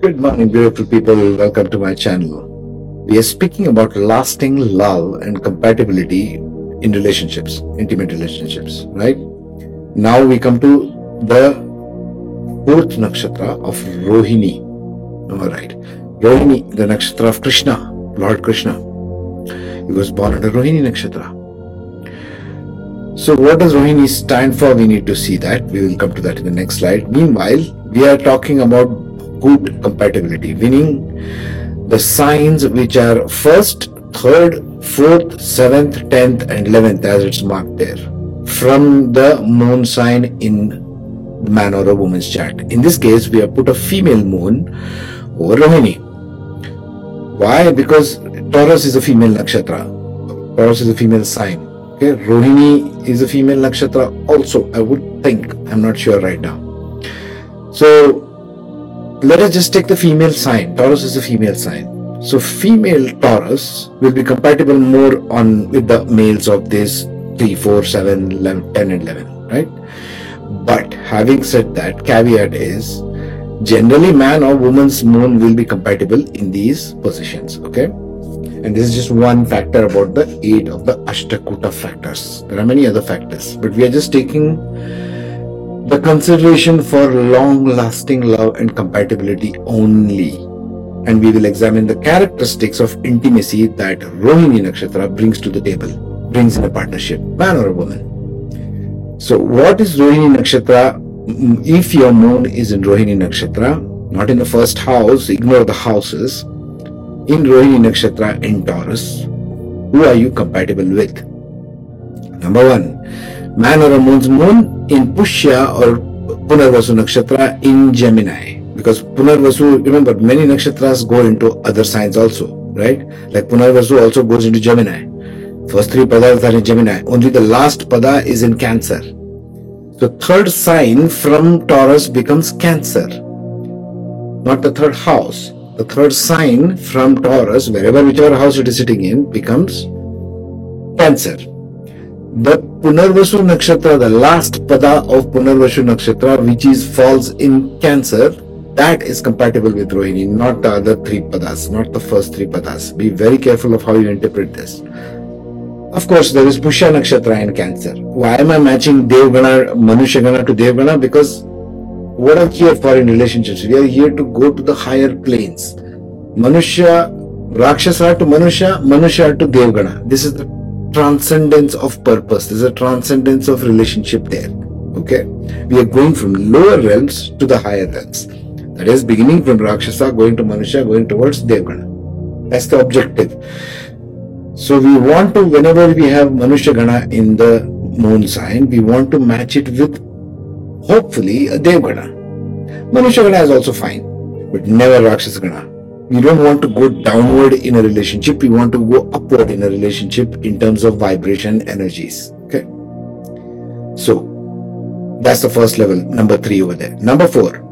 Good morning, beautiful people. Welcome to my channel. We are speaking about lasting love and compatibility in relationships, intimate relationships, right? Now we come to the fourth nakshatra of Rohini. All right. Rohini, the nakshatra of Krishna, Lord Krishna. He was born under Rohini nakshatra. So, what does Rohini stand for? We need to see that. We will come to that in the next slide. Meanwhile, we are talking about good compatibility, meaning the signs which are first, third, fourth, seventh, tenth, and eleventh, as it's marked there, from the moon sign in man or a woman's chart. In this case, we have put a female moon over Rohini. Why? Because Taurus is a female nakshatra. Taurus is a female sign. Okay, Rohini is a female nakshatra also, I would think. I'm not sure right now. So let us just take the female sign. Taurus is a female sign. So female Taurus will be compatible more on with the males of this 3, 4, 7, 11, 10 and 11, right? But having said that, caveat is generally man or woman's moon will be compatible in these positions, okay? And this is just one factor about the eight of the Ashtakuta factors. There are many other factors, but we are just taking the consideration for long lasting love and compatibility only. And we will examine the characteristics of intimacy that Rohini Nakshatra brings to the table, brings in a partnership, man or a woman. So, what is Rohini Nakshatra? Mm, if your moon is in Rohini Nakshatra, not in the first house, ignore the houses. In Rohini Nakshatra in Taurus, who are you compatible with? Number one, man or a moon's moon in Pushya or Punarvasu nakshatra in Gemini. Because Punarvasu, remember, many nakshatras go into other signs also, right? Like Punarvasu also goes into Gemini. First three padas are in Gemini. Only the last pada is in Cancer. The third sign from Taurus becomes Cancer, not the third house. The third sign from Taurus, wherever whichever house it is sitting in, becomes Cancer. The Punarvasu Nakshatra, the last pada of Punarvasu Nakshatra, which is falls in Cancer, that is compatible with Rohini, not the other three padas, not the first three padas. Be very careful of how you interpret this. Of course, there is Pushya Nakshatra in Cancer. Why am I matching Devgana, Manushagana to Devgana? Because what are here for in relationships? We are here to go to the higher planes. Manushya, Rakshasa to Manusha, Manusha to Devgana. This is the transcendence of purpose. There's a transcendence of relationship there. Okay? We are going from lower realms to the higher realms. That is beginning from Rakshasa, going to Manusha, going towards Devgana. That's the objective. So we want to, whenever we have Manusha Gana in the moon sign, we want to match it with hopefully a Devgana. Manusha Gana is also fine, but never Rakshasa Gana we don't want to go downward in a relationship we want to go upward in a relationship in terms of vibration energies okay? So that's the first level number 3 over there. Number 4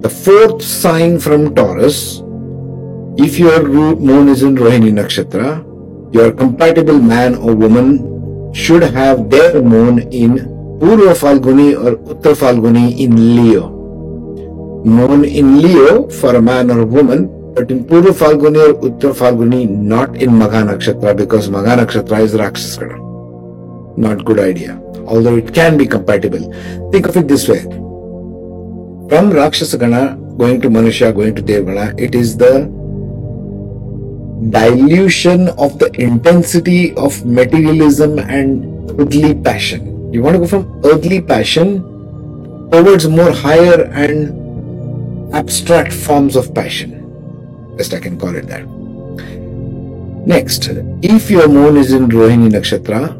the fourth sign from taurus if your moon is in rohini nakshatra your compatible man or woman should have their moon in purva falguni or uttar falguni in leo. Moon in leo for a man or a woman but in Purva Falguni or Uttar Falguni, not in Magha Nakshatra because Magha Nakshatra is Rakshasgana. Not good idea. Although it can be compatible. Think of it this way. From Rakshasagana going to Manusha, going to Devgana, it is the dilution of the intensity of materialism and earthly passion. You want to go from earthly passion towards more higher and abstract forms of passion. Best I can call it that. Next, if your moon is in Rohini Nakshatra,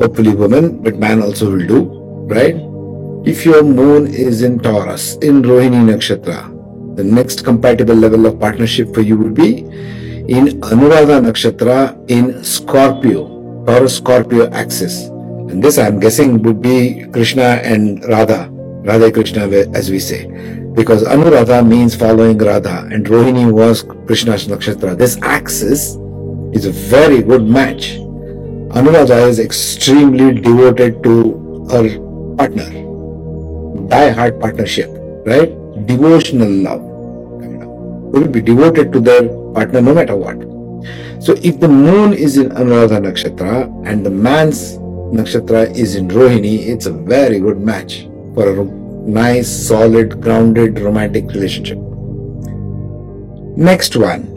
hopefully woman, but man also will do, right? If your moon is in Taurus, in Rohini Nakshatra, the next compatible level of partnership for you would be in Anuradha Nakshatra in Scorpio, Taurus Scorpio axis. And this I'm guessing would be Krishna and Radha, Radha Krishna as we say because Anuradha means following Radha and Rohini was Krishna's nakshatra. This axis is a very good match. Anuradha is extremely devoted to her partner, die hard partnership, right? Devotional love. They will be devoted to their partner no matter what. So if the moon is in Anuradha Nakshatra and the man's Nakshatra is in Rohini, it's a very good match for a nice, solid, grounded, romantic relationship. Next one.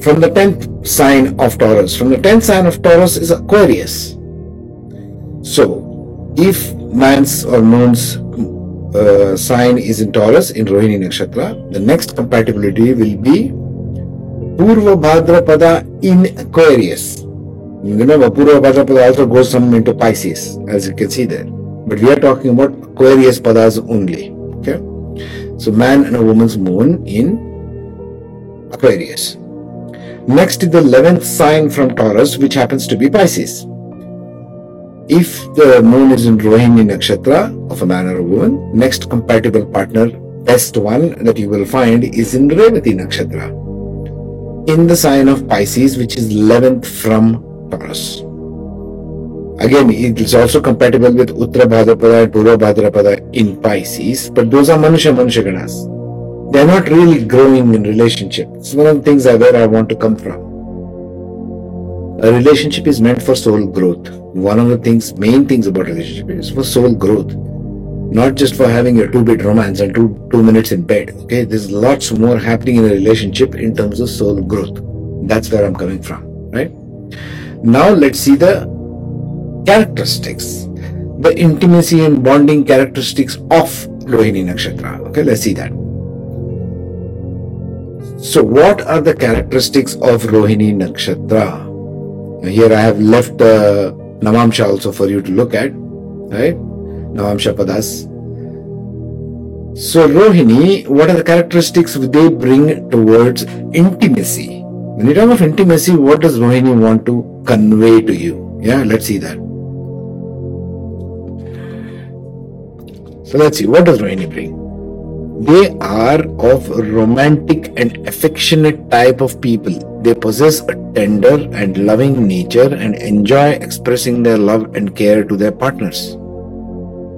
From the 10th sign of Taurus. From the 10th sign of Taurus is Aquarius. So, if man's or moon's uh, sign is in Taurus in Rohini Nakshatra, the next compatibility will be Purva Bhadrapada in Aquarius. Remember, Purva Bhadrapada also goes some into Pisces, as you can see there. But we are talking about Aquarius Padas only. Okay? So, man and a woman's moon in Aquarius. Next is the 11th sign from Taurus, which happens to be Pisces. If the moon is in Rohini Nakshatra of a man or a woman, next compatible partner, best one that you will find is in Revati Nakshatra, in the sign of Pisces, which is 11th from Taurus. Again, it is also compatible with Uttara Bhadrapada and Purva Bhadrapada in Pisces, but those are Manusha Manusha Ganas. They are not really growing in relationship. It's one of the things where I want to come from. A relationship is meant for soul growth. One of the things, main things about relationship is for soul growth, not just for having a two-bit romance and two two minutes in bed. Okay, there's lots more happening in a relationship in terms of soul growth. That's where I'm coming from, right? Now let's see the characteristics, the intimacy and bonding characteristics of Rohini Nakshatra. Okay, let's see that. So, what are the characteristics of Rohini Nakshatra? Here I have left uh, Navamsha also for you to look at, right? Navamsha Padas. So, Rohini, what are the characteristics they bring towards intimacy? When you talk of intimacy, what does Rohini want to convey to you? Yeah, let's see that. So, let's see, what does Rohini bring? They are of romantic and affectionate type of people. They possess a tender and loving nature and enjoy expressing their love and care to their partners.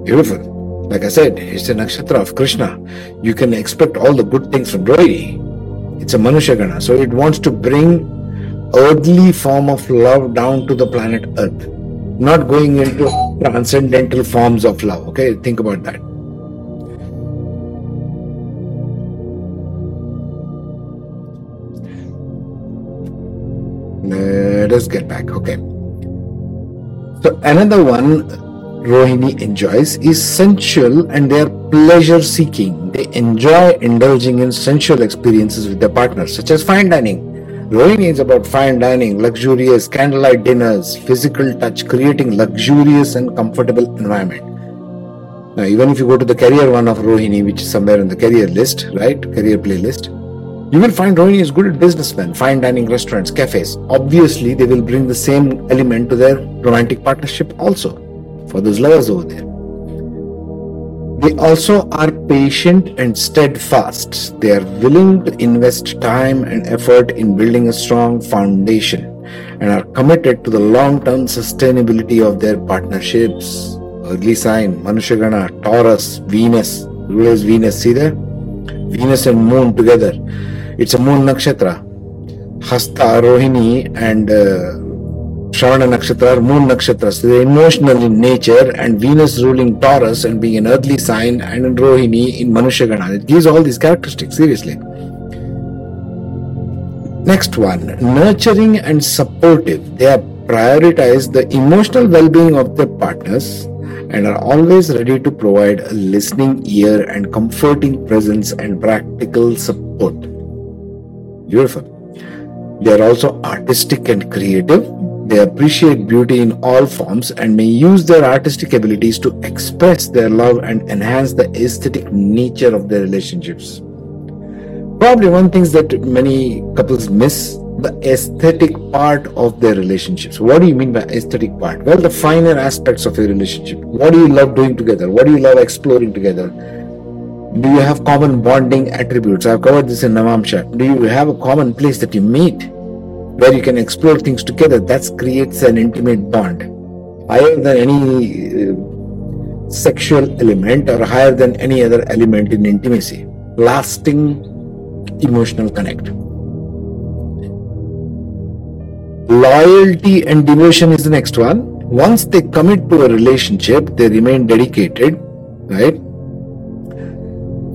Beautiful. Like I said, it's a nakshatra of Krishna. You can expect all the good things from Rohini. It's a Manushagana. So it wants to bring earthly form of love down to the planet Earth. Not going into transcendental forms of love. Okay, think about that. Let us get back. Okay. So another one Rohini enjoys is sensual and they are pleasure seeking. They enjoy indulging in sensual experiences with their partners, such as fine dining. Rohini is about fine dining, luxurious candlelight dinners, physical touch, creating luxurious and comfortable environment. Now, even if you go to the career one of Rohini, which is somewhere in the career list, right? Career playlist, you will find Rohini is good at businessmen, fine dining restaurants, cafes. Obviously, they will bring the same element to their romantic partnership also for those lovers over there. They also are patient and steadfast. They are willing to invest time and effort in building a strong foundation and are committed to the long term sustainability of their partnerships. Early sign Manushagana, Taurus, Venus. Who is Venus? See there? Venus and Moon together. It's a moon nakshatra. Hasta, Rohini, and uh, Shravana nakshatra moon nakshatra. So they're emotional in nature, and Venus ruling Taurus and being an earthly sign, and in Rohini in Manushagana. It gives all these characteristics, seriously. Next one nurturing and supportive. They are prioritize the emotional well being of their partners and are always ready to provide a listening ear and comforting presence and practical support. Beautiful. They are also artistic and creative. They appreciate beauty in all forms and may use their artistic abilities to express their love and enhance the aesthetic nature of their relationships. Probably one thing that many couples miss the aesthetic part of their relationships. What do you mean by aesthetic part? Well, the finer aspects of your relationship. What do you love doing together? What do you love exploring together? Do you have common bonding attributes? I've covered this in Navamsha. Do you have a common place that you meet where you can explore things together? That creates an intimate bond higher than any uh, sexual element or higher than any other element in intimacy. Lasting emotional connect. Loyalty and devotion is the next one. Once they commit to a relationship, they remain dedicated, right?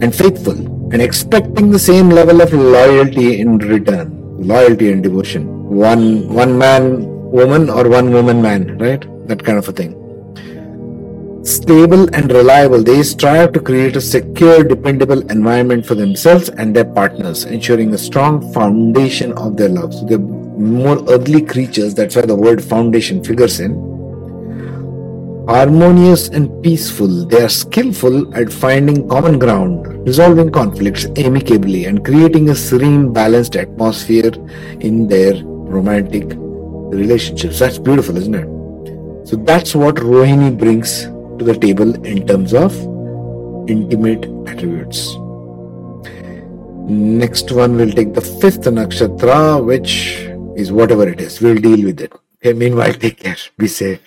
And faithful and expecting the same level of loyalty in return. Loyalty and devotion. One one man woman or one woman man, right? That kind of a thing stable and reliable, they strive to create a secure, dependable environment for themselves and their partners, ensuring a strong foundation of their love. So they're more earthly creatures, that's why the word foundation figures in. Harmonious and peaceful, they are skillful at finding common ground, resolving conflicts amicably, and creating a serene, balanced atmosphere in their romantic relationships. That's beautiful, isn't it? So that's what Rohini brings to the table in terms of intimate attributes. Next one, we'll take the fifth nakshatra, which is whatever it is. We'll deal with it. Okay, meanwhile, take care. Be safe.